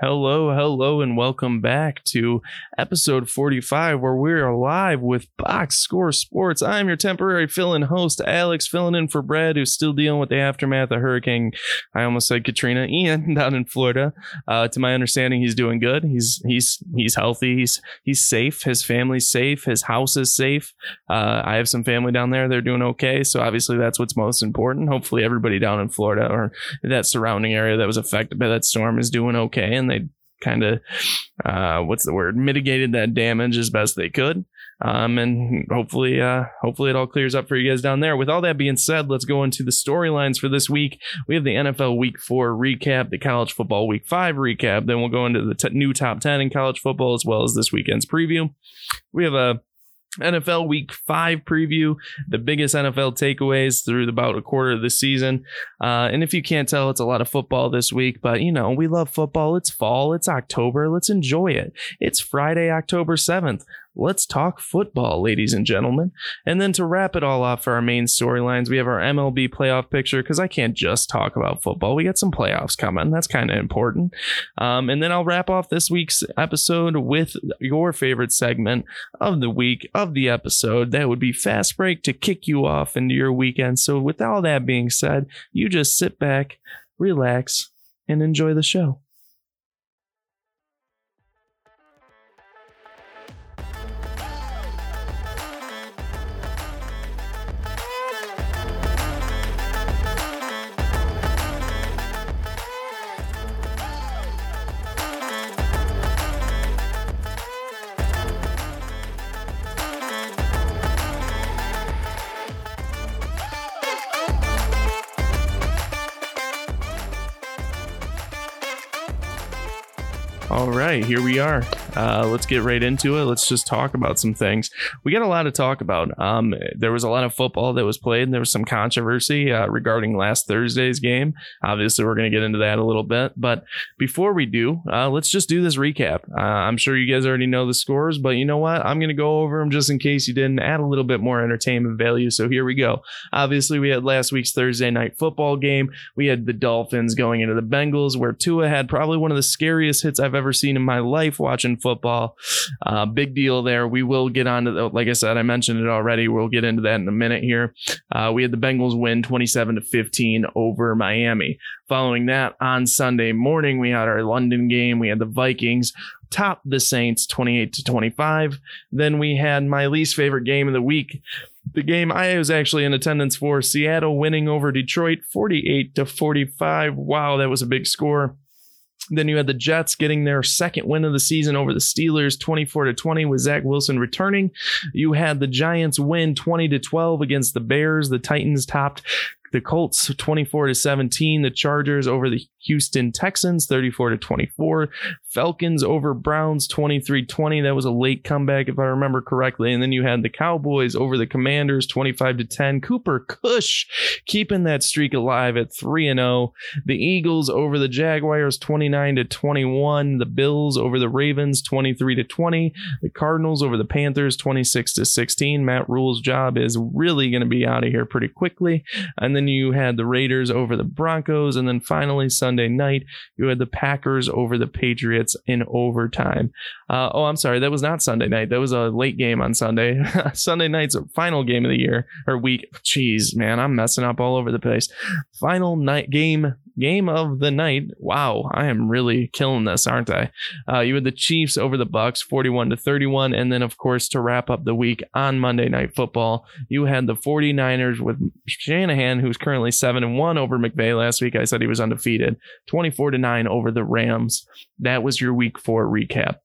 Hello, hello, and welcome back to episode 45, where we're live with Box Score Sports. I'm your temporary fill in host, Alex, filling in for Brad, who's still dealing with the aftermath of Hurricane, I almost said Katrina, Ian, down in Florida. Uh, to my understanding, he's doing good. He's he's he's healthy. He's he's safe. His family's safe. His house is safe. Uh, I have some family down there. They're doing okay. So obviously, that's what's most important. Hopefully, everybody down in Florida or that surrounding area that was affected by that storm is doing okay, and they kind of uh, what's the word mitigated that damage as best they could. Um, and hopefully uh, hopefully it all clears up for you guys down there. With all that being said let's go into the storylines for this week. We have the nfl week four recap the college football week five recap then we'll go into the t- new top 10 in college football as well as this weekend's preview. We have a NFL Week 5 preview, the biggest NFL takeaways through about a quarter of the season. Uh, and if you can't tell, it's a lot of football this week, but you know, we love football. It's fall, it's October. Let's enjoy it. It's Friday, October 7th let's talk football, ladies and gentlemen. And then to wrap it all off for our main storylines, we have our MLB playoff picture because I can't just talk about football. We got some playoffs coming. That's kind of important. Um, and then I'll wrap off this week's episode with your favorite segment of the week, of the episode. That would be Fast Break to kick you off into your weekend. So, with all that being said, you just sit back, relax, and enjoy the show. Right, here we are. Uh, let's get right into it. Let's just talk about some things. We got a lot to talk about. Um, there was a lot of football that was played, and there was some controversy uh, regarding last Thursday's game. Obviously, we're going to get into that a little bit. But before we do, uh, let's just do this recap. Uh, I'm sure you guys already know the scores, but you know what? I'm going to go over them just in case you didn't, add a little bit more entertainment value. So here we go. Obviously, we had last week's Thursday night football game. We had the Dolphins going into the Bengals, where Tua had probably one of the scariest hits I've ever seen in my life watching football. Uh, big deal there. We will get on to the, like I said, I mentioned it already. We'll get into that in a minute here. Uh, we had the Bengals win 27 to 15 over Miami. Following that, on Sunday morning, we had our London game. We had the Vikings top the Saints 28 to 25. Then we had my least favorite game of the week. The game I was actually in attendance for, Seattle winning over Detroit 48 to 45. Wow, that was a big score. Then you had the Jets getting their second win of the season over the Steelers, 24 to 20, with Zach Wilson returning. You had the Giants win 20 to 12 against the Bears. The Titans topped the Colts 24 to 17. The Chargers over the Houston Texans 34 to 24. Falcons over Browns 23 20. That was a late comeback, if I remember correctly. And then you had the Cowboys over the Commanders 25 to 10. Cooper Rush keeping that streak alive at 3 and 0. The Eagles over the Jaguars 29 to 21. The Bills over the Ravens 23 to 20. The Cardinals over the Panthers 26 to 16. Matt Rhule's job is really going to be out of here pretty quickly. And then you had the Raiders over the Broncos. And then finally, Sunday night, you had the Packers over the Patriots in overtime. Uh, oh, I'm sorry. That was not Sunday night. That was a late game on Sunday. Sunday night's final game of the year or week. Jeez, man, I'm messing up all over the place. Final night game game of the night. Wow, I am really killing this, aren't I? Uh, you had the Chiefs over the Bucs, 41 to 31, and then of course to wrap up the week on Monday Night Football, you had the 49ers with Shanahan, who's currently seven and one over McVay. Last week I said he was undefeated, 24 to nine over the Rams. That was your Week Four recap.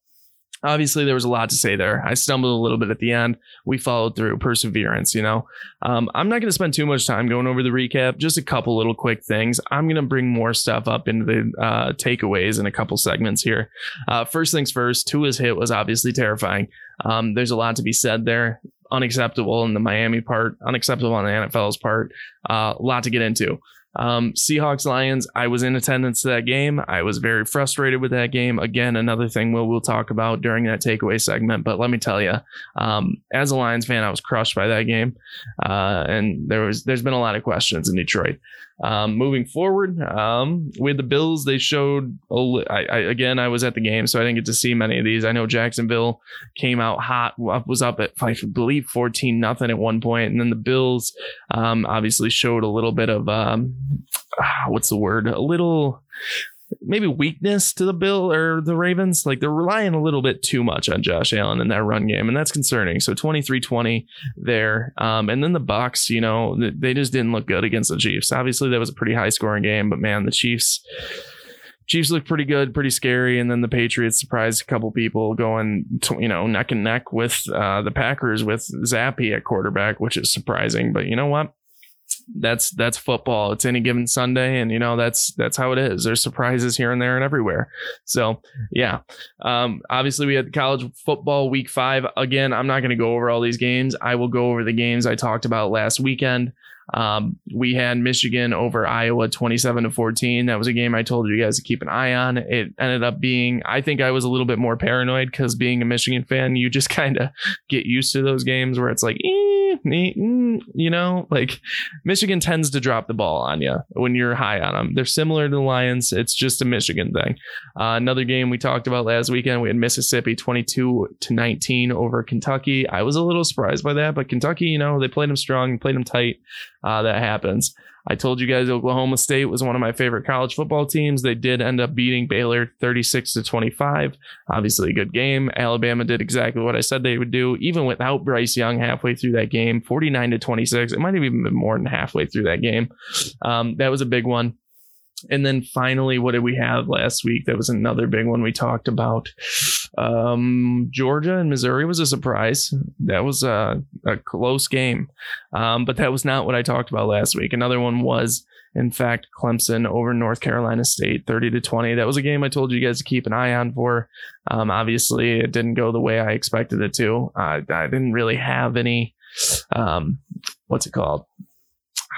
Obviously, there was a lot to say there. I stumbled a little bit at the end. We followed through, perseverance, you know. Um, I'm not going to spend too much time going over the recap, just a couple little quick things. I'm going to bring more stuff up into the uh, takeaways in a couple segments here. Uh, first things first, Tua's hit was obviously terrifying. Um, there's a lot to be said there. Unacceptable in the Miami part, unacceptable on the NFL's part. Uh, a lot to get into. Um, Seahawks Lions, I was in attendance to that game. I was very frustrated with that game. Again, another thing we'll, we'll talk about during that takeaway segment. But let me tell you, um, as a Lions fan, I was crushed by that game. Uh, and there was, there's been a lot of questions in Detroit. Um, moving forward, um, with the Bills, they showed. I, I, again, I was at the game, so I didn't get to see many of these. I know Jacksonville came out hot, was up at I believe fourteen nothing at one point, and then the Bills um, obviously showed a little bit of um, what's the word? A little maybe weakness to the Bill or the Ravens. Like they're relying a little bit too much on Josh Allen in that run game, and that's concerning. So 23-20 there. Um, and then the Bucs, you know, they just didn't look good against the Chiefs. Obviously, that was a pretty high scoring game, but man, the Chiefs Chiefs look pretty good, pretty scary, and then the Patriots surprised a couple people going, to, you know, neck and neck with uh, the Packers with Zappe at quarterback, which is surprising. But you know what? That's that's football. It's any given Sunday, and you know that's that's how it is. There's surprises here and there and everywhere. So yeah, um, obviously we had college football week five. Again, I'm not going to go over all these games. I will go over the games I talked about last weekend. Um, we had Michigan over Iowa 27 to 14. That was a game I told you guys to keep an eye on. It ended up being, I think I was a little bit more paranoid because being a Michigan fan, you just kind of get used to those games where it's like, eh, mm, you know, like Michigan tends to drop the ball on you when you're high on them. They're similar to the Lions. It's just a Michigan thing. Uh, another game we talked about last weekend, we had Mississippi 22 to 19 over Kentucky. I was a little surprised by that, but Kentucky, you know, they played them strong, played them tight uh, that happens. I told you guys Oklahoma State was one of my favorite college football teams. They did end up beating Baylor 36 to 25. Obviously, a good game. Alabama did exactly what I said they would do, even without Bryce Young halfway through that game, 49 to 26. It might have even been more than halfway through that game. Um, that was a big one. And then finally, what did we have last week? That was another big one we talked about. Um, Georgia and Missouri was a surprise. That was a, a close game. Um, but that was not what I talked about last week. Another one was, in fact, Clemson over North Carolina State, 30 to 20. That was a game I told you guys to keep an eye on for. Um, obviously, it didn't go the way I expected it to. Uh, I didn't really have any, um, what's it called?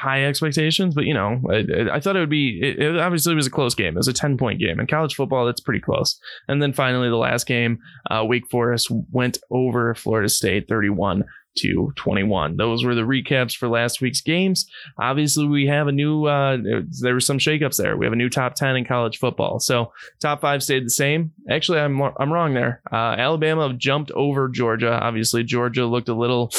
High expectations, but you know, I, I thought it would be. It, it, obviously, was a close game. It was a ten point game in college football. That's pretty close. And then finally, the last game, uh, Wake Forest went over Florida State, thirty one to 21. Those were the recaps for last week's games. Obviously, we have a new, uh, there were some shakeups there. We have a new top 10 in college football. So top five stayed the same. Actually, I'm, I'm wrong there. Uh, Alabama jumped over Georgia. Obviously, Georgia looked a little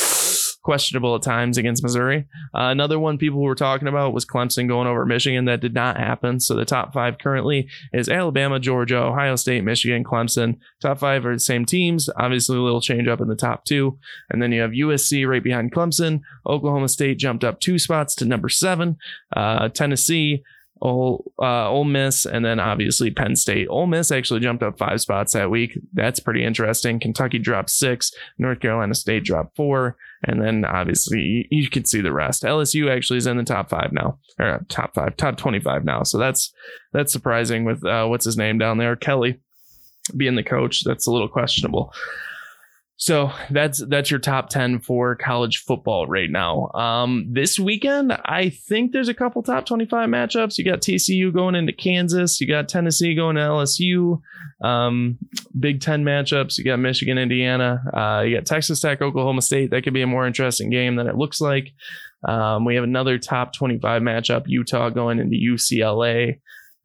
questionable at times against Missouri. Uh, another one people were talking about was Clemson going over Michigan. That did not happen. So the top five currently is Alabama, Georgia, Ohio State, Michigan, Clemson. Top five are the same teams. Obviously, a little change up in the top two. And then you have USC right behind Clemson. Oklahoma State jumped up two spots to number seven. Uh, Tennessee Ole, uh, Ole Miss, and then obviously Penn State. Ole Miss actually jumped up five spots that week. That's pretty interesting. Kentucky dropped six. North Carolina State dropped four. And then obviously you, can see the rest. LSU actually is in the top five now, or uh, top five, top 25 now. So that's, that's surprising with, uh, what's his name down there? Kelly being the coach. That's a little questionable. So that's that's your top 10 for college football right now. Um, this weekend, I think there's a couple top 25 matchups. You got TCU going into Kansas, you got Tennessee going to LSU, um, Big Ten matchups. You got Michigan, Indiana, uh, you got Texas Tech, Oklahoma State. That could be a more interesting game than it looks like. Um, we have another top 25 matchup, Utah going into UCLA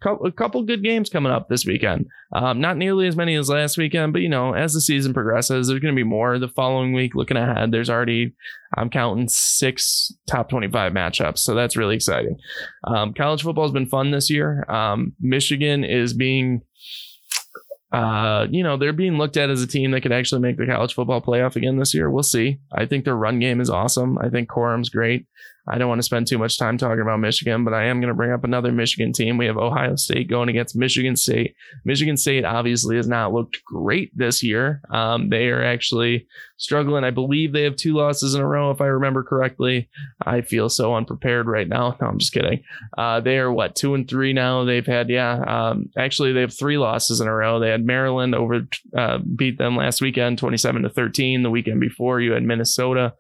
a couple good games coming up this weekend. Um, not nearly as many as last weekend, but you know, as the season progresses, there's going to be more the following week. Looking ahead, there's already I'm counting six top 25 matchups, so that's really exciting. Um, college football has been fun this year. Um, Michigan is being uh, you know, they're being looked at as a team that could actually make the college football playoff again this year. We'll see. I think their run game is awesome. I think Corum's great. I don't want to spend too much time talking about Michigan, but I am going to bring up another Michigan team. We have Ohio State going against Michigan State. Michigan State obviously has not looked great this year. Um, they are actually struggling. I believe they have two losses in a row, if I remember correctly. I feel so unprepared right now. No, I'm just kidding. Uh, they are what two and three now. They've had yeah. Um, actually, they have three losses in a row. They had Maryland over uh, beat them last weekend, 27 to 13. The weekend before, you had Minnesota.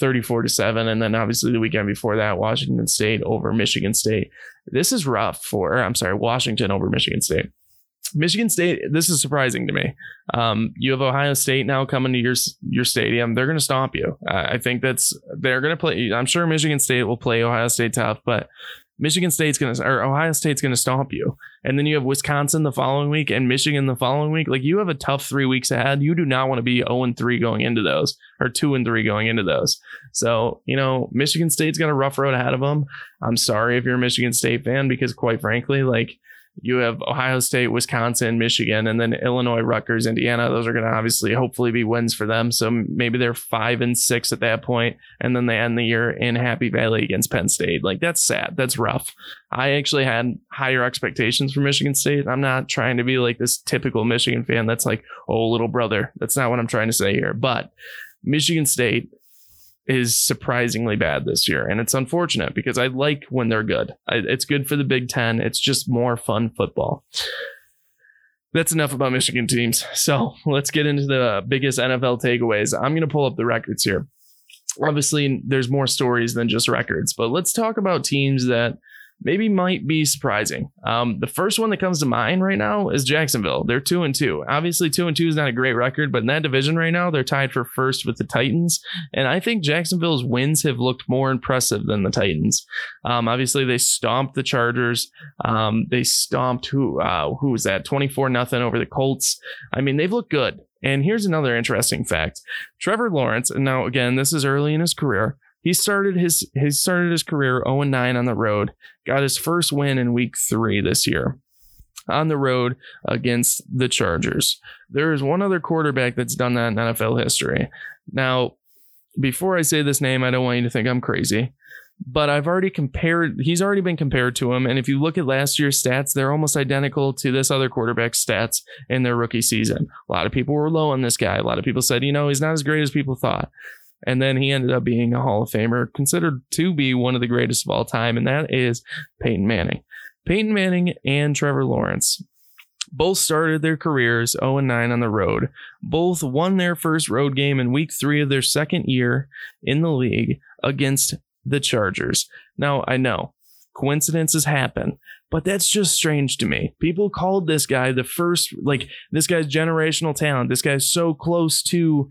34 to 7 and then obviously the weekend before that Washington State over Michigan State. This is rough for I'm sorry, Washington over Michigan State. Michigan State, this is surprising to me. Um, you have Ohio State now coming to your your stadium. They're going to stomp you. Uh, I think that's they're going to play. I'm sure Michigan State will play Ohio State tough, but Michigan State's going to, or Ohio State's going to stomp you. And then you have Wisconsin the following week and Michigan the following week. Like you have a tough three weeks ahead. You do not want to be 0 and 3 going into those or 2 and 3 going into those. So, you know, Michigan State's got a rough road ahead of them. I'm sorry if you're a Michigan State fan because, quite frankly, like, you have Ohio State, Wisconsin, Michigan, and then Illinois, Rutgers, Indiana. Those are going to obviously hopefully be wins for them. So maybe they're five and six at that point, and then they end the year in Happy Valley against Penn State. Like that's sad. That's rough. I actually had higher expectations for Michigan State. I'm not trying to be like this typical Michigan fan that's like, oh, little brother. That's not what I'm trying to say here. But Michigan State is surprisingly bad this year. And it's unfortunate because I like when they're good. I, it's good for the Big Ten. It's just more fun football. That's enough about Michigan teams. So let's get into the biggest NFL takeaways. I'm going to pull up the records here. Obviously, there's more stories than just records, but let's talk about teams that maybe might be surprising. Um, the first one that comes to mind right now is Jacksonville. They're two and two. Obviously, two and two is not a great record, but in that division right now, they're tied for first with the Titans. And I think Jacksonville's wins have looked more impressive than the Titans. Um, obviously, they stomped the Chargers. Um, they stomped who? Uh, who was that? Twenty four nothing over the Colts. I mean, they've looked good. And here's another interesting fact: Trevor Lawrence. And now again, this is early in his career. He started his he started his career 0 9 on the road, got his first win in week three this year on the road against the Chargers. There is one other quarterback that's done that in NFL history. Now, before I say this name, I don't want you to think I'm crazy, but I've already compared, he's already been compared to him. And if you look at last year's stats, they're almost identical to this other quarterback's stats in their rookie season. A lot of people were low on this guy. A lot of people said, you know, he's not as great as people thought. And then he ended up being a Hall of Famer, considered to be one of the greatest of all time, and that is Peyton Manning. Peyton Manning and Trevor Lawrence both started their careers 0 9 on the road. Both won their first road game in week three of their second year in the league against the Chargers. Now, I know coincidences happen, but that's just strange to me. People called this guy the first, like, this guy's generational talent. This guy's so close to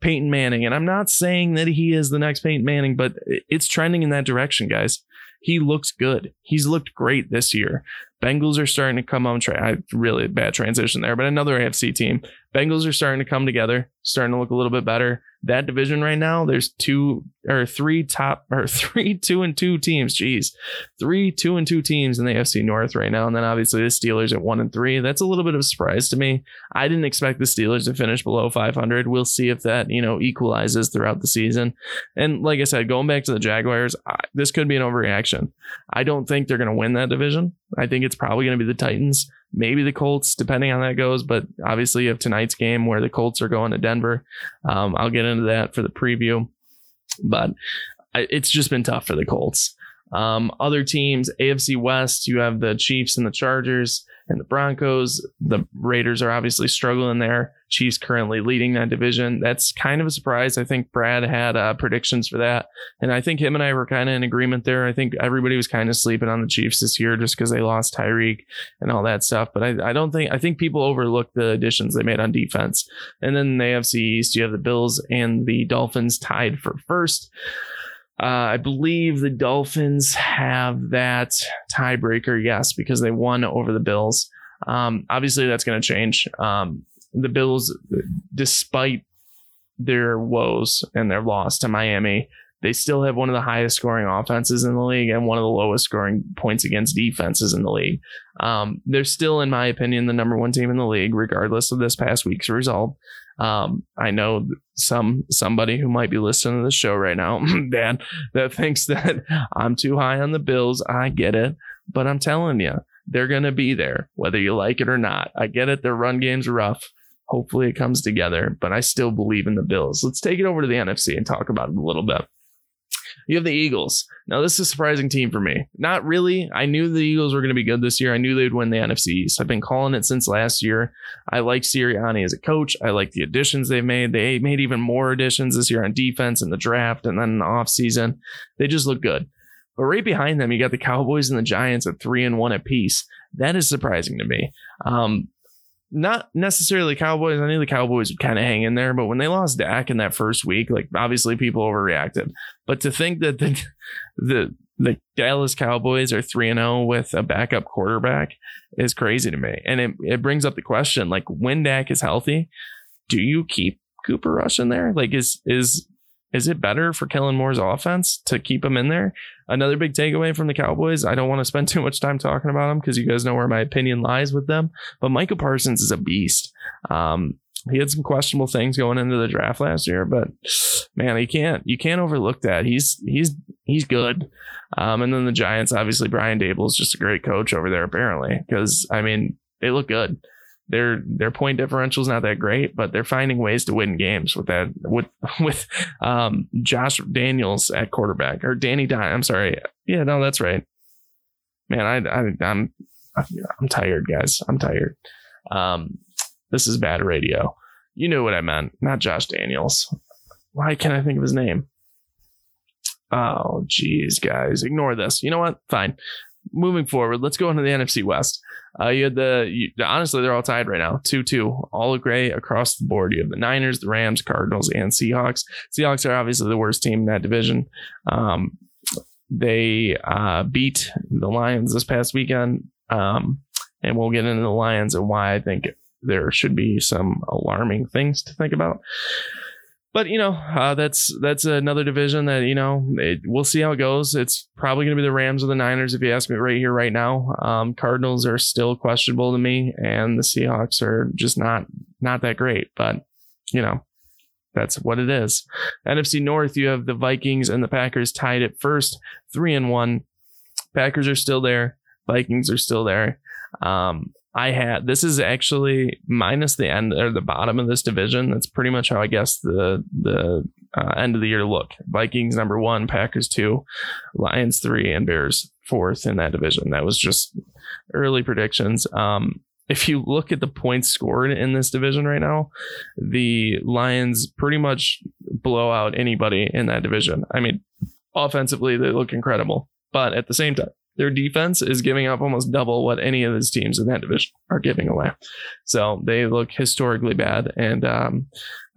Peyton Manning. And I'm not saying that he is the next Peyton Manning, but it's trending in that direction, guys. He looks good. He's looked great this year. Bengals are starting to come on track. Really bad transition there, but another AFC team. Bengals are starting to come together, starting to look a little bit better that division right now, there's two or three top or three two and two teams. Jeez, three two and two teams in the AFC North right now, and then obviously the Steelers at one and three. That's a little bit of a surprise to me. I didn't expect the Steelers to finish below 500. We'll see if that you know equalizes throughout the season. And like I said, going back to the Jaguars, I, this could be an overreaction. I don't think they're going to win that division. I think it's probably going to be the Titans maybe the Colts, depending on how that goes. But obviously, you have tonight's game where the Colts are going to Denver. Um, I'll get into that for the preview, but I, it's just been tough for the Colts. Um, other teams, AFC West, you have the Chiefs and the Chargers and the Broncos. The Raiders are obviously struggling there. Chiefs currently leading that division. That's kind of a surprise. I think Brad had uh, predictions for that. And I think him and I were kind of in agreement there. I think everybody was kind of sleeping on the Chiefs this year just because they lost Tyreek and all that stuff. But I, I don't think, I think people overlooked the additions they made on defense. And then the AFC East, you have the Bills and the Dolphins tied for first. Uh, I believe the Dolphins have that tiebreaker, yes, because they won over the Bills. Um, obviously, that's going to change. Um, the Bills, despite their woes and their loss to Miami, they still have one of the highest scoring offenses in the league and one of the lowest scoring points against defenses in the league. Um, they're still, in my opinion, the number one team in the league, regardless of this past week's result. Um, I know some somebody who might be listening to the show right now, Dad, that thinks that I'm too high on the Bills. I get it, but I'm telling you, they're gonna be there, whether you like it or not. I get it. Their run game's rough. Hopefully, it comes together, but I still believe in the Bills. Let's take it over to the NFC and talk about it a little bit. You have the Eagles. Now, this is a surprising team for me. Not really. I knew the Eagles were going to be good this year. I knew they'd win the NFC East. I've been calling it since last year. I like Sirianni as a coach. I like the additions they've made. They made even more additions this year on defense in the draft and then in the offseason. They just look good. But right behind them, you got the Cowboys and the Giants at three and one apiece. That is surprising to me. Um, not necessarily Cowboys. I knew the Cowboys would kind of hang in there, but when they lost Dak in that first week, like obviously people overreacted. But to think that the the the Dallas Cowboys are 3 and 0 with a backup quarterback is crazy to me. And it, it brings up the question like when Dak is healthy, do you keep Cooper Rush in there? Like is is is it better for Kellen Moore's offense to keep him in there? Another big takeaway from the Cowboys. I don't want to spend too much time talking about them because you guys know where my opinion lies with them. But Micah Parsons is a beast. Um, he had some questionable things going into the draft last year, but man, he can't you can't overlook that. He's he's he's good. Um, and then the Giants, obviously, Brian Daboll is just a great coach over there, apparently, because I mean they look good. Their their point differential is not that great, but they're finding ways to win games with that with with um, Josh Daniels at quarterback or Danny Dimes. I'm sorry, yeah, no, that's right. Man, I, I I'm I'm tired, guys. I'm tired. Um, this is bad radio. You knew what I meant, not Josh Daniels. Why can't I think of his name? Oh, geez, guys, ignore this. You know what? Fine. Moving forward, let's go into the NFC West. Uh, you had the you, honestly, they're all tied right now, two two, all gray across the board. You have the Niners, the Rams, Cardinals, and Seahawks. Seahawks are obviously the worst team in that division. Um, they uh, beat the Lions this past weekend, um, and we'll get into the Lions and why I think there should be some alarming things to think about. But you know, uh, that's that's another division that you know it, we'll see how it goes. It's probably going to be the Rams or the Niners if you ask me right here, right now. Um, Cardinals are still questionable to me, and the Seahawks are just not not that great. But you know, that's what it is. NFC North, you have the Vikings and the Packers tied at first, three and one. Packers are still there. Vikings are still there. Um, I had this is actually minus the end or the bottom of this division. That's pretty much how I guess the the uh, end of the year look. Vikings number one, Packers two, Lions three, and Bears fourth in that division. That was just early predictions. Um, if you look at the points scored in this division right now, the Lions pretty much blow out anybody in that division. I mean, offensively, they look incredible, but at the same time, their defense is giving up almost double what any of his teams in that division are giving away. So they look historically bad. And um,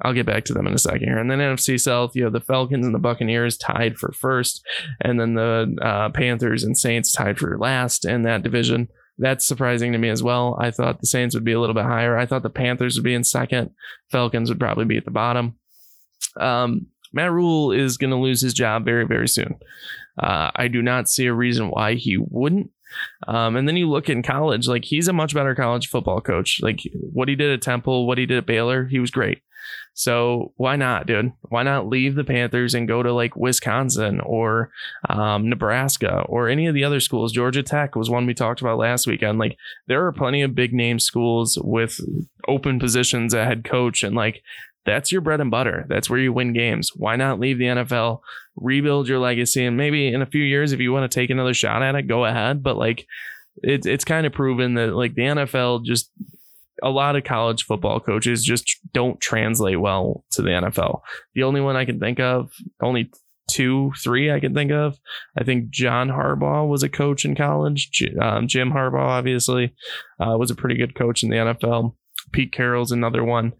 I'll get back to them in a second here. And then NFC South, you have the Falcons and the Buccaneers tied for first, and then the uh, Panthers and Saints tied for last in that division. That's surprising to me as well. I thought the Saints would be a little bit higher. I thought the Panthers would be in second. Falcons would probably be at the bottom. Um, Matt Rhule is going to lose his job very, very soon. Uh, I do not see a reason why he wouldn't. Um, and then you look in college, like he's a much better college football coach. Like what he did at Temple, what he did at Baylor, he was great. So why not, dude? Why not leave the Panthers and go to like Wisconsin or um, Nebraska or any of the other schools? Georgia Tech was one we talked about last weekend. Like there are plenty of big name schools with open positions at head coach, and like that's your bread and butter. That's where you win games. Why not leave the NFL, rebuild your legacy, and maybe in a few years, if you want to take another shot at it, go ahead. But like, it's it's kind of proven that like the NFL just a lot of college football coaches just don't translate well to the NFL. The only one I can think of, only two, three I can think of. I think John Harbaugh was a coach in college. Um, Jim Harbaugh, obviously, uh, was a pretty good coach in the NFL. Pete Carroll's another one.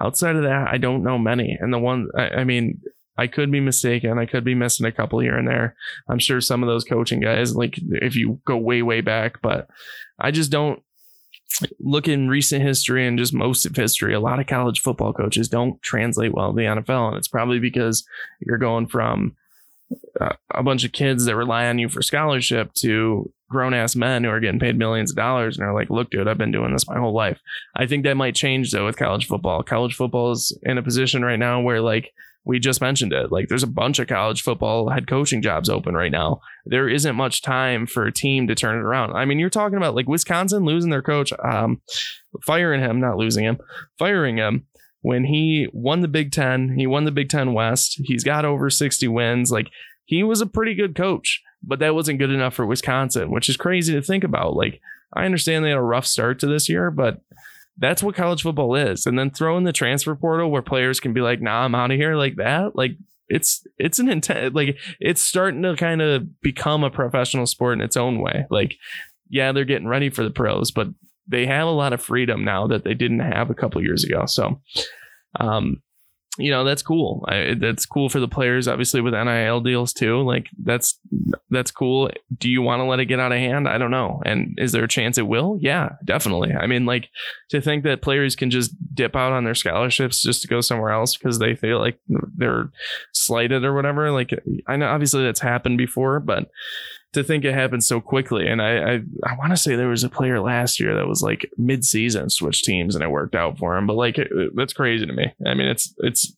Outside of that, I don't know many. And the one, I, I mean, I could be mistaken. I could be missing a couple here and there. I'm sure some of those coaching guys, like if you go way, way back, but I just don't look in recent history and just most of history. A lot of college football coaches don't translate well to the NFL. And it's probably because you're going from a bunch of kids that rely on you for scholarship to grown ass men who are getting paid millions of dollars and are like, look, dude, I've been doing this my whole life. I think that might change though with college football. College football is in a position right now where like we just mentioned it. Like there's a bunch of college football head coaching jobs open right now. There isn't much time for a team to turn it around. I mean, you're talking about like Wisconsin losing their coach, um, firing him, not losing him, firing him when he won the Big Ten. He won the Big Ten West. He's got over 60 wins. Like he was a pretty good coach but that wasn't good enough for Wisconsin, which is crazy to think about. Like, I understand they had a rough start to this year, but that's what college football is. And then throw in the transfer portal where players can be like, nah, I'm out of here like that. Like, it's it's an intent like it's starting to kind of become a professional sport in its own way. Like, yeah, they're getting ready for the pros, but they have a lot of freedom now that they didn't have a couple years ago. So, um, you know that's cool. I, that's cool for the players, obviously with NIL deals too. Like that's that's cool. Do you want to let it get out of hand? I don't know. And is there a chance it will? Yeah, definitely. I mean, like to think that players can just dip out on their scholarships just to go somewhere else because they feel like they're slighted or whatever. Like I know obviously that's happened before, but to think it happened so quickly. And I I, I want to say there was a player last year that was like mid season switched teams and it worked out for him. But like it, that's crazy to me. I mean, it's it's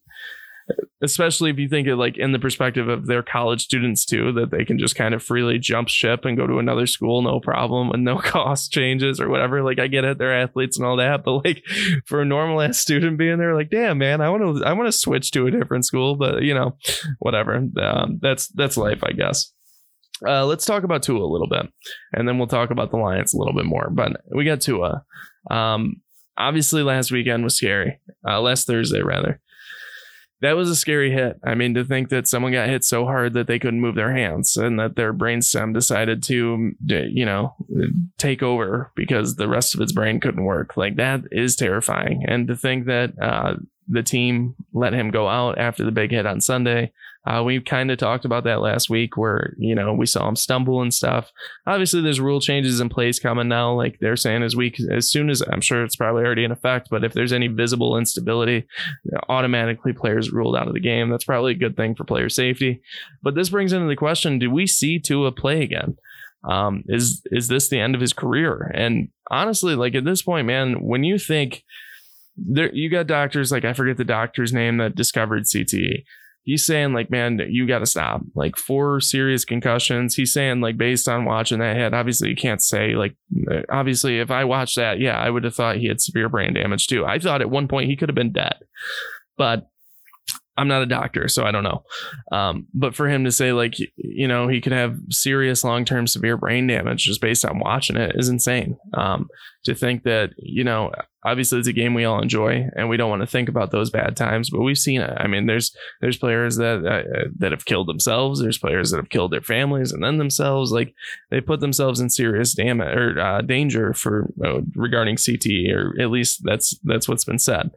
especially if you think of like in the perspective of their college students too, that they can just kind of freely jump ship and go to another school, no problem, and no cost changes or whatever. Like I get it, they're athletes and all that, but like for a normal ass student being there, like damn man, I want to I want to switch to a different school, but you know, whatever. Um, that's that's life, I guess. Uh, let's talk about Tua a little bit, and then we'll talk about the Lions a little bit more. But we got Tua. Um, obviously, last weekend was scary. Uh, last Thursday, rather. That was a scary hit. I mean, to think that someone got hit so hard that they couldn't move their hands and that their brainstem decided to, you know, take over because the rest of its brain couldn't work. Like that is terrifying. And to think that uh, the team let him go out after the big hit on Sunday uh, we kind of talked about that last week where, you know, we saw him stumble and stuff. Obviously, there's rule changes in place coming now. Like they're saying as week, as soon as I'm sure it's probably already in effect, but if there's any visible instability, automatically players ruled out of the game. That's probably a good thing for player safety. But this brings into the question do we see Tua play again? Um, is is this the end of his career? And honestly, like at this point, man, when you think there, you got doctors like I forget the doctor's name that discovered CTE he's saying like, man, you got to stop. Like four serious concussions. He's saying like based on watching that hit, obviously you can't say like, uh, obviously if I watched that, yeah, I would have thought he had severe brain damage too. I thought at one point he could have been dead, but I'm not a doctor, so I don't know. Um, but for him to say like, you know, he could have serious long-term severe brain damage just based on watching it is insane. Um, to think that, you know, obviously it's a game we all enjoy and we don't want to think about those bad times, but we've seen it. I mean, there's, there's players that, uh, that have killed themselves. There's players that have killed their families and then themselves. Like they put themselves in serious damage or uh, danger for uh, regarding CTE or at least that's, that's what's been said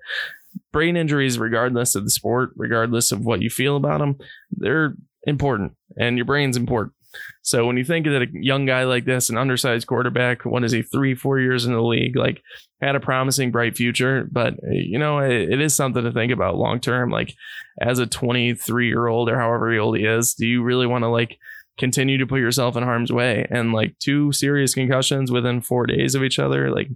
brain injuries, regardless of the sport, regardless of what you feel about them, they're important and your brain's important. So when you think that a young guy like this, an undersized quarterback, what is he, three, four years in the league, like had a promising, bright future, but eh, you know, it, it is something to think about long term. Like as a 23 year old or however old he is, do you really want to like continue to put yourself in harm's way and like two serious concussions within four days of each other like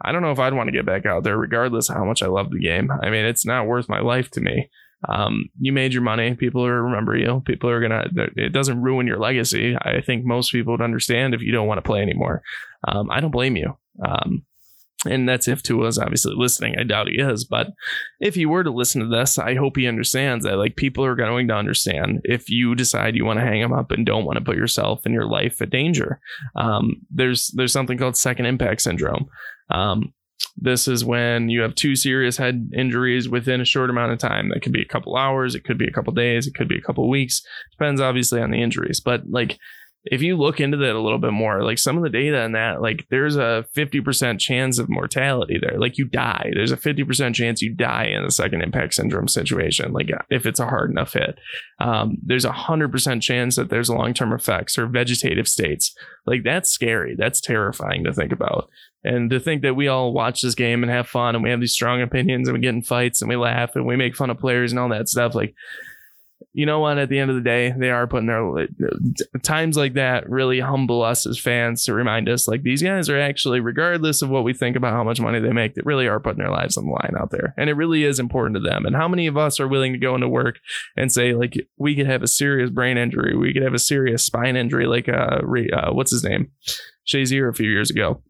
i don't know if i'd want to get back out there regardless how much i love the game i mean it's not worth my life to me um, you made your money people are remember you people are gonna it doesn't ruin your legacy i think most people would understand if you don't want to play anymore um, i don't blame you um, and that's if Tua is obviously listening. I doubt he is, but if he were to listen to this, I hope he understands that like people are going to understand if you decide you want to hang him up and don't want to put yourself and your life at danger. Um, there's there's something called second impact syndrome. Um, this is when you have two serious head injuries within a short amount of time. That could be a couple hours, it could be a couple days, it could be a couple weeks. Depends obviously on the injuries, but like if you look into that a little bit more, like some of the data in that, like there's a 50% chance of mortality there. Like you die. There's a 50% chance you die in a second impact syndrome situation, like if it's a hard enough hit. Um, there's a 100% chance that there's long term effects or vegetative states. Like that's scary. That's terrifying to think about. And to think that we all watch this game and have fun and we have these strong opinions and we get in fights and we laugh and we make fun of players and all that stuff, like you know what? At the end of the day, they are putting their times like that really humble us as fans to remind us like these guys are actually, regardless of what we think about how much money they make, they really are putting their lives on the line out there. And it really is important to them. And how many of us are willing to go into work and say, like, we could have a serious brain injury, we could have a serious spine injury, like, uh, uh what's his name? Shazier a few years ago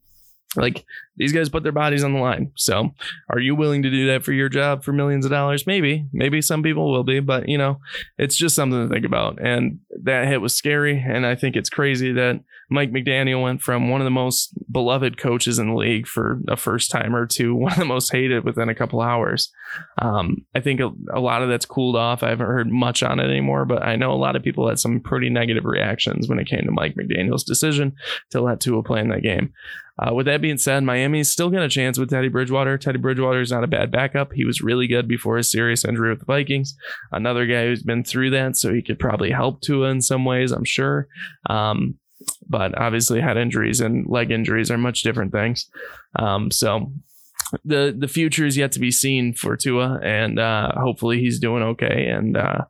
like these guys put their bodies on the line. So, are you willing to do that for your job for millions of dollars? Maybe, maybe some people will be, but you know, it's just something to think about. And that hit was scary. And I think it's crazy that Mike McDaniel went from one of the most beloved coaches in the league for a first timer to one of the most hated within a couple hours. Um, I think a, a, lot of that's cooled off. I haven't heard much on it anymore, but I know a lot of people had some pretty negative reactions when it came to Mike McDaniel's decision to let Tua play in that game. Uh, with that being said, Miami Miami's still got a chance with Teddy Bridgewater. Teddy Bridgewater is not a bad backup. He was really good before his serious injury with the Vikings. Another guy who's been through that, so he could probably help Tua in some ways, I'm sure. Um, but obviously, head injuries and leg injuries are much different things. Um, so the the future is yet to be seen for Tua, and uh, hopefully he's doing okay. And uh,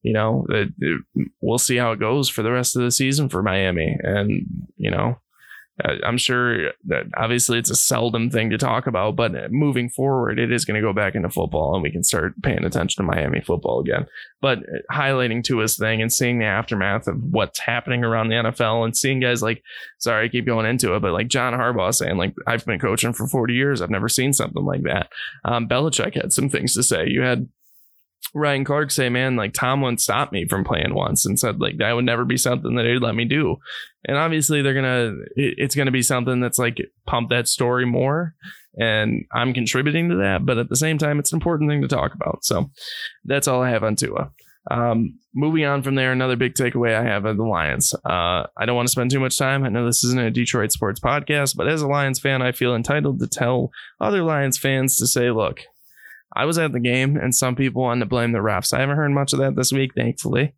you know, it, it, we'll see how it goes for the rest of the season for Miami. And you know, I'm sure that obviously it's a seldom thing to talk about, but moving forward, it is going to go back into football and we can start paying attention to Miami football again. But highlighting Tua's thing and seeing the aftermath of what's happening around the NFL and seeing guys like, sorry, I keep going into it, but like John Harbaugh saying, like, I've been coaching for 40 years. I've never seen something like that. Um, Belichick had some things to say. You had Ryan Clark say, man, like Tomlin stopped me from playing once and said like that would never be something that he'd let me do. And obviously they're gonna it's gonna be something that's like pump that story more. And I'm contributing to that, but at the same time, it's an important thing to talk about. So that's all I have on Tua. Um, moving on from there, another big takeaway I have of the Lions. Uh, I don't want to spend too much time. I know this isn't a Detroit sports podcast, but as a Lions fan, I feel entitled to tell other Lions fans to say, look, I was at the game, and some people wanted to blame the refs. I haven't heard much of that this week, thankfully.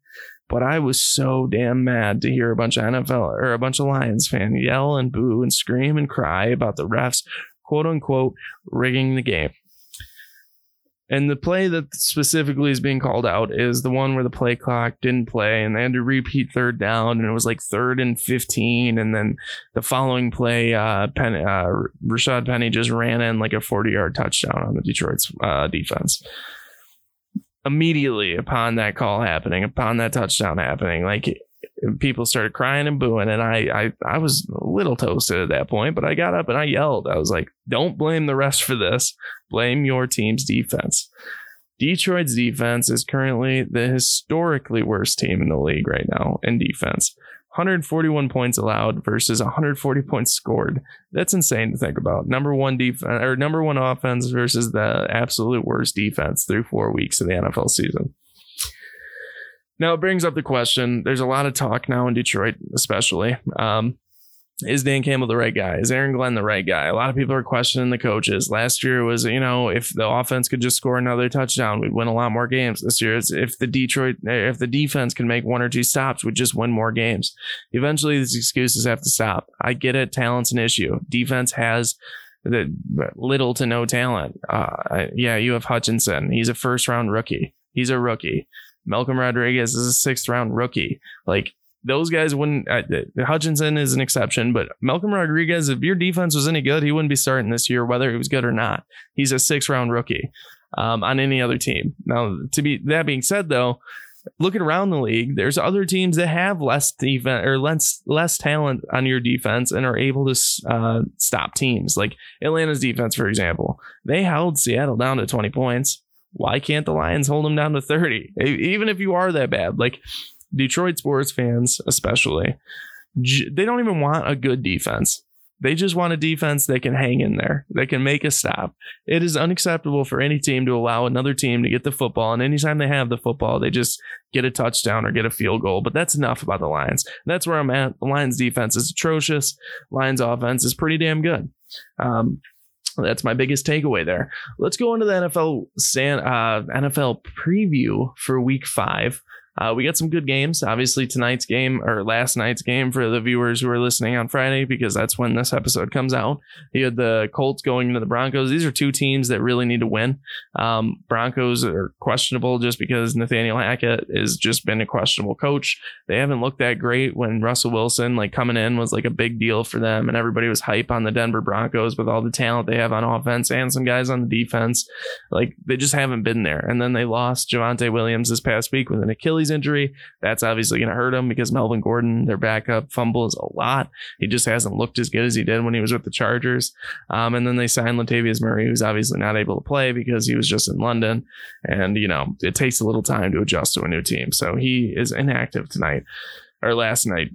But I was so damn mad to hear a bunch of NFL or a bunch of Lions fans yell and boo and scream and cry about the refs, quote unquote, rigging the game. And the play that specifically is being called out is the one where the play clock didn't play and they had to repeat third down and it was like third and 15. And then the following play, uh, Penny, uh, Rashad Penny just ran in like a 40 yard touchdown on the Detroit's uh, defense. Immediately upon that call happening, upon that touchdown happening, like people started crying and booing and I, I i was a little toasted at that point but i got up and i yelled. I was like don't blame the rest for this. Blame your team's defense. Detroit's defense is currently the historically worst team in the league right now in defense. 141 points allowed versus 140 points scored. That's insane to think about. Number one defense or number one offense versus the absolute worst defense through four weeks of the nfl season now it brings up the question. There's a lot of talk now in Detroit, especially. Um, is Dan Campbell the right guy? Is Aaron Glenn the right guy? A lot of people are questioning the coaches. Last year was, you know, if the offense could just score another touchdown, we'd win a lot more games. This year, it's if the Detroit, if the defense can make one or two stops, we'd just win more games. Eventually, these excuses have to stop. I get it. Talent's an issue. Defense has the little to no talent. Uh, yeah, you have Hutchinson. He's a first round rookie. He's a rookie. Malcolm Rodriguez is a sixth round rookie. Like those guys wouldn't. Uh, Hutchinson is an exception, but Malcolm Rodriguez, if your defense was any good, he wouldn't be starting this year, whether he was good or not. He's a sixth round rookie um, on any other team. Now, to be that being said, though, looking around the league, there's other teams that have less defense or less less talent on your defense and are able to uh, stop teams. Like Atlanta's defense, for example, they held Seattle down to 20 points why can't the Lions hold them down to 30? Even if you are that bad, like Detroit sports fans, especially, they don't even want a good defense. They just want a defense that can hang in there, that can make a stop. It is unacceptable for any team to allow another team to get the football. And anytime they have the football, they just get a touchdown or get a field goal. But that's enough about the Lions. That's where I'm at. The Lions defense is atrocious. Lions offense is pretty damn good. Um, that's my biggest takeaway there. Let's go into the NFL San, uh, NFL preview for Week Five. Uh, we got some good games. Obviously, tonight's game or last night's game for the viewers who are listening on Friday, because that's when this episode comes out. You had the Colts going into the Broncos. These are two teams that really need to win. Um, Broncos are questionable just because Nathaniel Hackett has just been a questionable coach. They haven't looked that great when Russell Wilson, like coming in, was like a big deal for them, and everybody was hype on the Denver Broncos with all the talent they have on offense and some guys on the defense. Like they just haven't been there. And then they lost Javonte Williams this past week with an Achilles Achilles injury. That's obviously going to hurt him because Melvin Gordon, their backup, fumbles a lot. He just hasn't looked as good as he did when he was with the Chargers. Um, and then they signed Latavius Murray, who's obviously not able to play because he was just in London. And, you know, it takes a little time to adjust to a new team. So he is inactive tonight or last night.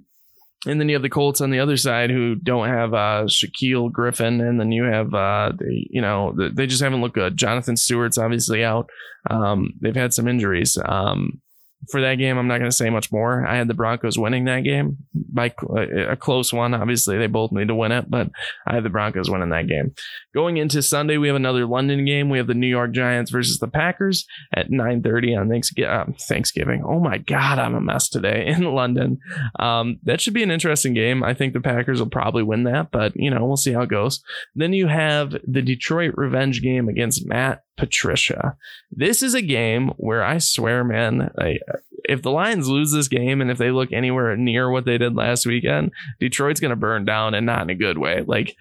And then you have the Colts on the other side who don't have uh, Shaquill Griffin, and then you have uh, the, you know they just haven't looked good. Jonathan Stewart's obviously out. Um, they've had some injuries. Um, for that game, I'm not going to say much more. I had the Broncos winning that game by a close one. Obviously, they both need to win it, but I had the Broncos winning that game. Going into Sunday, we have another London game. We have the New York Giants versus the Packers at 9:30 on Thanksgiving. Uh, Thanksgiving. Oh my God, I'm a mess today in London. Um, that should be an interesting game. I think the Packers will probably win that, but you know we'll see how it goes. Then you have the Detroit revenge game against Matt Patricia. This is a game where I swear, man, I, if the Lions lose this game and if they look anywhere near what they did last weekend, Detroit's going to burn down and not in a good way. Like,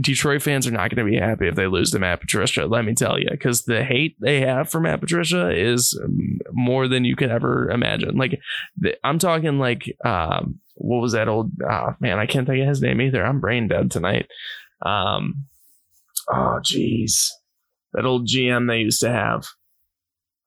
Detroit fans are not going to be happy if they lose to Matt Patricia, let me tell you, because the hate they have for Matt Patricia is more than you could ever imagine. Like, I'm talking like, um, what was that old, uh, man, I can't think of his name either. I'm brain dead tonight. Um, oh, geez that old GM they used to have.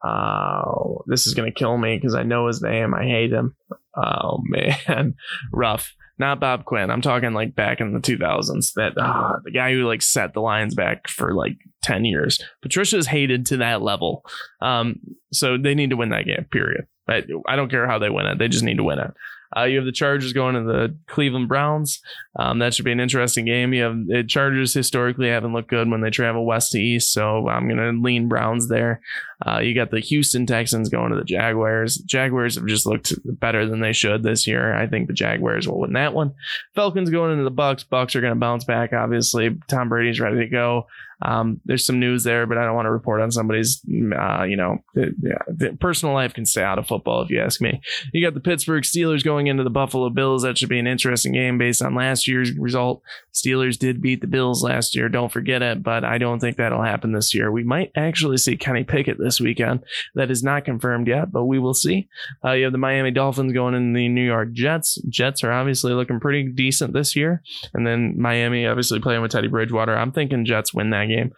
Oh, this is gonna kill me because I know his name. I hate him. Oh man, rough. Not Bob Quinn. I'm talking like back in the 2000s. That uh, the guy who like set the Lions back for like 10 years. Patricia's hated to that level. Um, so they need to win that game. Period. I, I don't care how they win it. They just need to win it. Uh, you have the Chargers going to the Cleveland Browns. Um, that should be an interesting game. You have the Chargers historically haven't looked good when they travel west to east, so I'm going to lean Browns there. Uh, you got the Houston Texans going to the Jaguars. Jaguars have just looked better than they should this year. I think the Jaguars will win that one. Falcons going into the Bucs. Bucs are going to bounce back. Obviously, Tom Brady's ready to go. Um, there's some news there, but I don't want to report on somebody's, uh, you know, yeah, personal life can stay out of football if you ask me. You got the Pittsburgh Steelers going into the Buffalo Bills. That should be an interesting game based on last year's result. Steelers did beat the Bills last year. Don't forget it, but I don't think that'll happen this year. We might actually see Kenny Pickett this weekend. That is not confirmed yet, but we will see. Uh, you have the Miami Dolphins going in the New York Jets. Jets are obviously looking pretty decent this year. And then Miami obviously playing with Teddy Bridgewater. I'm thinking Jets win that game.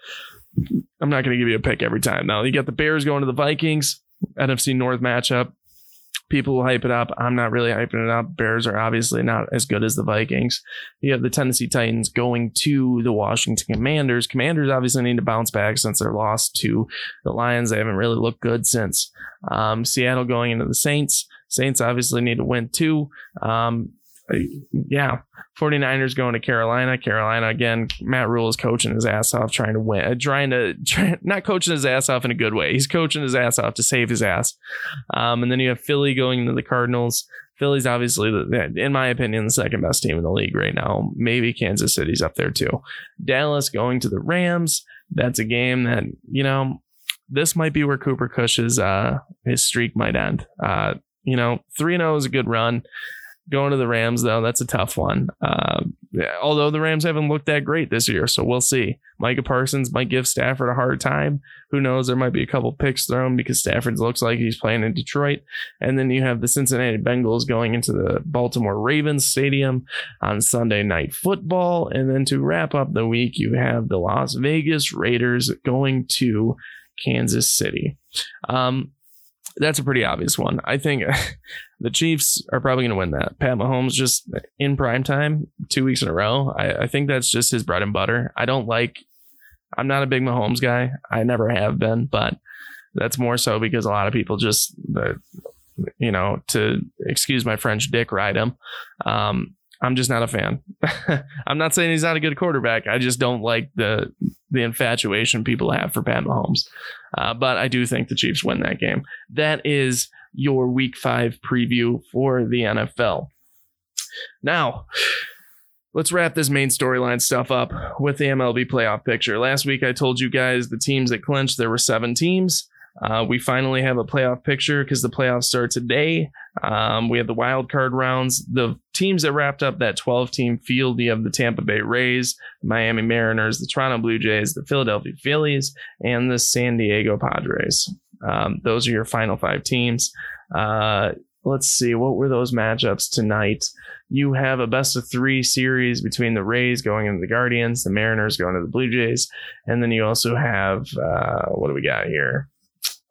I'm not going to give you a pick every time. Now you got the Bears going to the Vikings, NFC North matchup. People will hype it up. I'm not really hyping it up. Bears are obviously not as good as the Vikings. You have the Tennessee Titans going to the Washington Commanders. Commanders obviously need to bounce back since they're lost to the Lions. They haven't really looked good since. Um, Seattle going into the Saints. Saints obviously need to win too. Um, yeah, 49ers going to Carolina. Carolina again. Matt Rhule is coaching his ass off, trying to win, uh, trying to try, not coaching his ass off in a good way. He's coaching his ass off to save his ass. Um, and then you have Philly going into the Cardinals. Philly's obviously, in my opinion, the second best team in the league right now. Maybe Kansas City's up there too. Dallas going to the Rams. That's a game that you know. This might be where Cooper Rush's uh, his streak might end. Uh, you know, three zero oh is a good run. Going to the Rams, though, that's a tough one. Uh, although the Rams haven't looked that great this year, so we'll see. Micah Parsons might give Stafford a hard time. Who knows? There might be a couple picks thrown because Stafford looks like he's playing in Detroit. And then you have the Cincinnati Bengals going into the Baltimore Ravens Stadium on Sunday Night Football. And then to wrap up the week, you have the Las Vegas Raiders going to Kansas City. Um, that's a pretty obvious one. I think the Chiefs are probably going to win that. Pat Mahomes just in prime time, two weeks in a row. I, I think that's just his bread and butter. I don't like. I'm not a big Mahomes guy. I never have been, but that's more so because a lot of people just, you know, to excuse my French, dick ride him. Um, I'm just not a fan. I'm not saying he's not a good quarterback. I just don't like the the infatuation people have for Pat Mahomes. Uh, but I do think the Chiefs win that game. That is your Week Five preview for the NFL. Now, let's wrap this main storyline stuff up with the MLB playoff picture. Last week I told you guys the teams that clinched. There were seven teams. Uh, we finally have a playoff picture because the playoffs start today. Um, we have the wild card rounds. The teams that wrapped up that 12 team field, you have the Tampa Bay Rays, Miami Mariners, the Toronto Blue Jays, the Philadelphia Phillies, and the San Diego Padres. Um, those are your final five teams. Uh, let's see, what were those matchups tonight? You have a best of three series between the Rays going into the Guardians, the Mariners going to the Blue Jays, and then you also have, uh, what do we got here?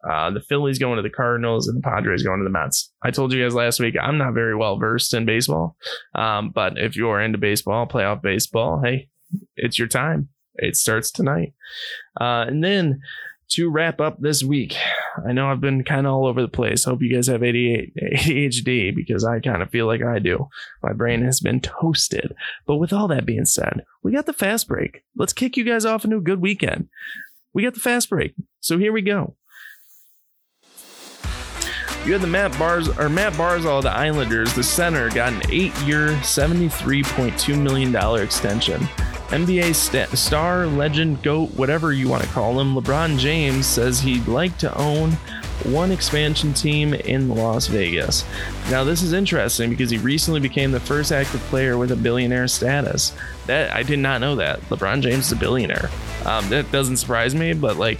Uh, the Phillies going to the Cardinals and the Padres going to the Mets. I told you guys last week I'm not very well versed in baseball, um, but if you're into baseball, playoff baseball, hey, it's your time. It starts tonight, uh, and then to wrap up this week, I know I've been kind of all over the place. Hope you guys have ADHD because I kind of feel like I do. My brain has been toasted. But with all that being said, we got the fast break. Let's kick you guys off into a good weekend. We got the fast break. So here we go. You had the Matt Bars or Matt Barzal of the Islanders, the center, got an eight-year, $73.2 million extension. NBA st- star, legend, GOAT, whatever you want to call him, LeBron James says he'd like to own one expansion team in Las Vegas. Now, this is interesting because he recently became the first active player with a billionaire status. That I did not know that. LeBron James is a billionaire. Um, that doesn't surprise me, but like,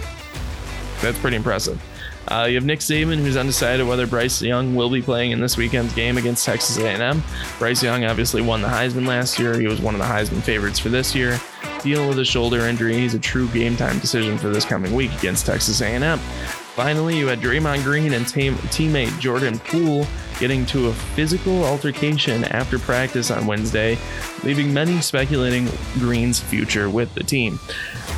that's pretty impressive. Uh, you have Nick Saban, who's undecided whether Bryce Young will be playing in this weekend's game against Texas A&M. Bryce Young obviously won the Heisman last year. He was one of the Heisman favorites for this year. Dealing with a shoulder injury, he's a true game time decision for this coming week against Texas A&M. Finally, you had Draymond Green and team- teammate Jordan Poole getting to a physical altercation after practice on Wednesday, leaving many speculating Green's future with the team.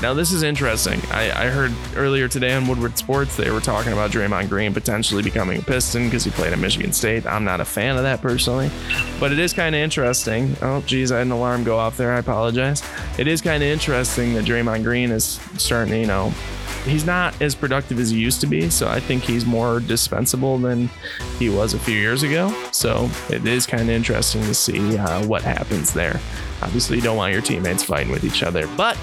Now, this is interesting. I, I heard earlier today on Woodward Sports they were talking about Draymond Green potentially becoming a Piston because he played at Michigan State. I'm not a fan of that personally, but it is kind of interesting. Oh, geez, I had an alarm go off there. I apologize. It is kind of interesting that Draymond Green is starting to, you know, he's not as productive as he used to be. So I think he's more dispensable than he was a few years ago. So it is kind of interesting to see uh, what happens there. Obviously, you don't want your teammates fighting with each other. But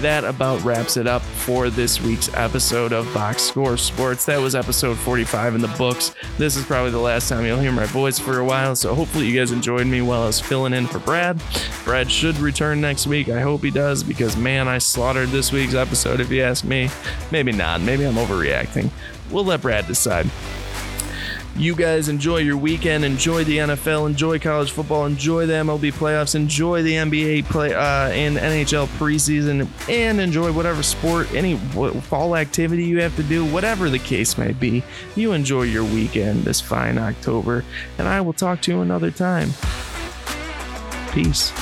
that about wraps it up for this week's episode of Box Score Sports. That was episode 45 in the books. This is probably the last time you'll hear my voice for a while. So hopefully, you guys enjoyed me while I was filling in for Brad. Brad should return next week. I hope he does because, man, I slaughtered this week's episode if you ask me. Maybe not. Maybe I'm overreacting. We'll let Brad decide you guys enjoy your weekend, enjoy the NFL, enjoy college football, enjoy the MLB playoffs, enjoy the NBA play uh, and NHL preseason, and enjoy whatever sport, any fall activity you have to do, whatever the case may be. You enjoy your weekend this fine October, and I will talk to you another time. Peace.